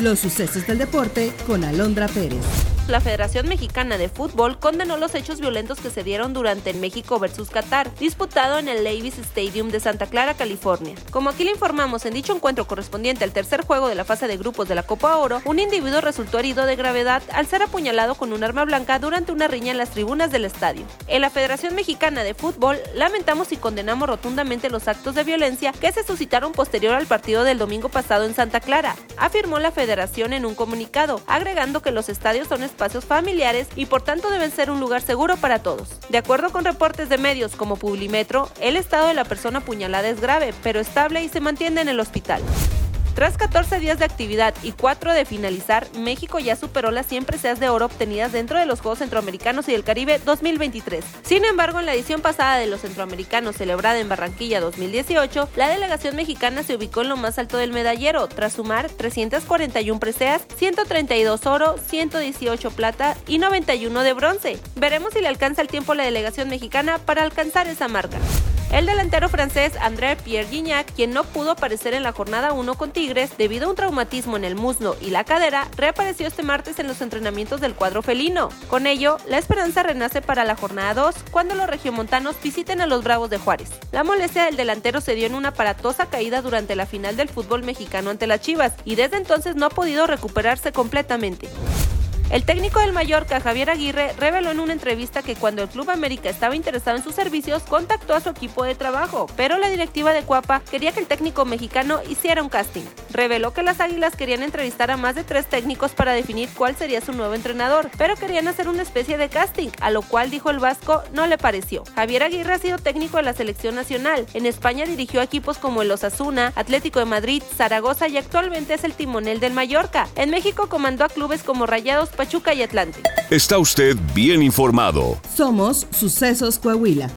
Los sucesos del deporte con Alondra Pérez la Federación Mexicana de Fútbol condenó los hechos violentos que se dieron durante el México versus Qatar, disputado en el Levi's Stadium de Santa Clara, California. Como aquí le informamos, en dicho encuentro correspondiente al tercer juego de la fase de grupos de la Copa Oro, un individuo resultó herido de gravedad al ser apuñalado con un arma blanca durante una riña en las tribunas del estadio. En la Federación Mexicana de Fútbol lamentamos y condenamos rotundamente los actos de violencia que se suscitaron posterior al partido del domingo pasado en Santa Clara, afirmó la federación en un comunicado, agregando que los estadios son espacios familiares y por tanto deben ser un lugar seguro para todos. De acuerdo con reportes de medios como Publimetro, el estado de la persona apuñalada es grave, pero estable y se mantiene en el hospital. Tras 14 días de actividad y 4 de finalizar, México ya superó las 100 preseas de oro obtenidas dentro de los Juegos Centroamericanos y del Caribe 2023. Sin embargo, en la edición pasada de los Centroamericanos celebrada en Barranquilla 2018, la delegación mexicana se ubicó en lo más alto del medallero, tras sumar 341 preseas, 132 oro, 118 plata y 91 de bronce. Veremos si le alcanza el tiempo la delegación mexicana para alcanzar esa marca. El delantero francés André Pierre Gignac, quien no pudo aparecer en la jornada 1 con Tigres debido a un traumatismo en el muslo y la cadera, reapareció este martes en los entrenamientos del cuadro felino. Con ello, la esperanza renace para la jornada 2 cuando los regiomontanos visiten a los Bravos de Juárez. La molestia del delantero se dio en una aparatosa caída durante la final del fútbol mexicano ante las Chivas y desde entonces no ha podido recuperarse completamente. El técnico del Mallorca, Javier Aguirre, reveló en una entrevista que cuando el Club América estaba interesado en sus servicios, contactó a su equipo de trabajo, pero la directiva de Cuapa quería que el técnico mexicano hiciera un casting. Reveló que las Águilas querían entrevistar a más de tres técnicos para definir cuál sería su nuevo entrenador, pero querían hacer una especie de casting, a lo cual dijo el Vasco no le pareció. Javier Aguirre ha sido técnico de la selección nacional. En España dirigió equipos como el Osasuna, Atlético de Madrid, Zaragoza y actualmente es el timonel del Mallorca. En México comandó a clubes como Rayados, Pachuca y Atlante. Está usted bien informado. Somos Sucesos Coahuila.